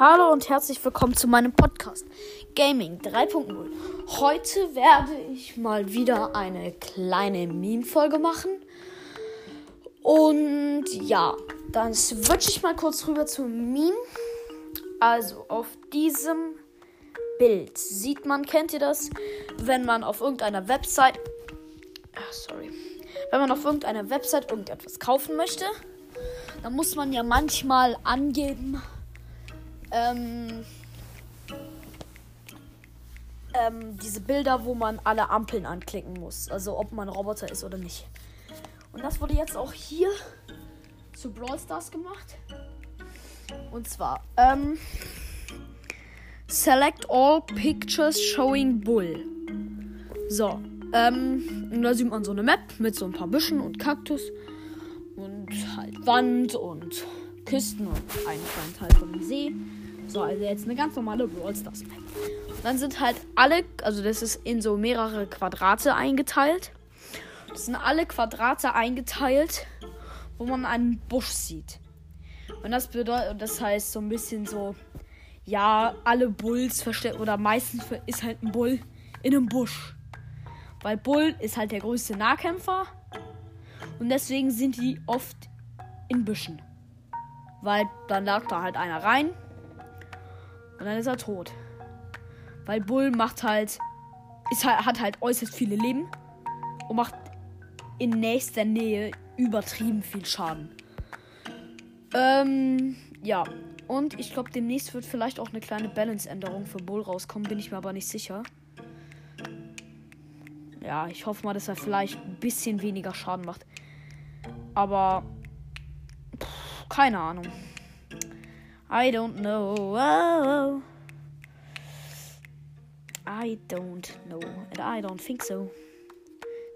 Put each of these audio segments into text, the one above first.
Hallo und herzlich willkommen zu meinem Podcast Gaming 3.0. Heute werde ich mal wieder eine kleine Meme-Folge machen. Und ja, dann switch ich mal kurz rüber zu Meme. Also auf diesem Bild sieht man, kennt ihr das? Wenn man auf irgendeiner Website, ach, sorry, wenn man auf irgendeiner Website irgendetwas kaufen möchte, dann muss man ja manchmal angeben, ähm, ähm, diese Bilder, wo man alle Ampeln anklicken muss. Also ob man Roboter ist oder nicht. Und das wurde jetzt auch hier zu Brawl Stars gemacht. Und zwar, ähm, Select all pictures showing Bull. So, ähm, und da sieht man so eine Map mit so ein paar Büschen und Kaktus und halt Wand und Küsten und einen kleinen Teil von dem See. So, also jetzt eine ganz normale Brawl Stars Map. Dann sind halt alle, also das ist in so mehrere Quadrate eingeteilt. Das sind alle Quadrate eingeteilt, wo man einen Busch sieht. Und das bedeutet, das heißt so ein bisschen so, ja, alle Bulls verstecken oder meistens ist halt ein Bull in einem Busch. Weil Bull ist halt der größte Nahkämpfer und deswegen sind die oft in Büschen. Weil dann lag da halt einer rein und dann ist er tot. Weil Bull macht halt, ist halt, hat halt äußerst viele Leben und macht in nächster Nähe übertrieben viel Schaden. Ähm, ja. Und ich glaube, demnächst wird vielleicht auch eine kleine Balance-Änderung für Bull rauskommen, bin ich mir aber nicht sicher. Ja, ich hoffe mal, dass er vielleicht ein bisschen weniger Schaden macht. Aber pff, keine Ahnung. I don't know. Oh. I don't know. And I don't think so.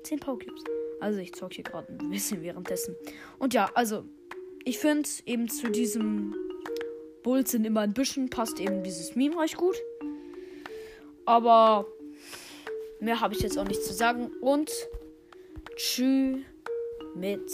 10 Pokéclips. Also ich zocke hier gerade ein bisschen währenddessen. Und ja, also ich finde eben zu diesem Bulls sind immer ein bisschen passt eben dieses Meme recht gut. Aber mehr habe ich jetzt auch nicht zu sagen. Und tschüss mit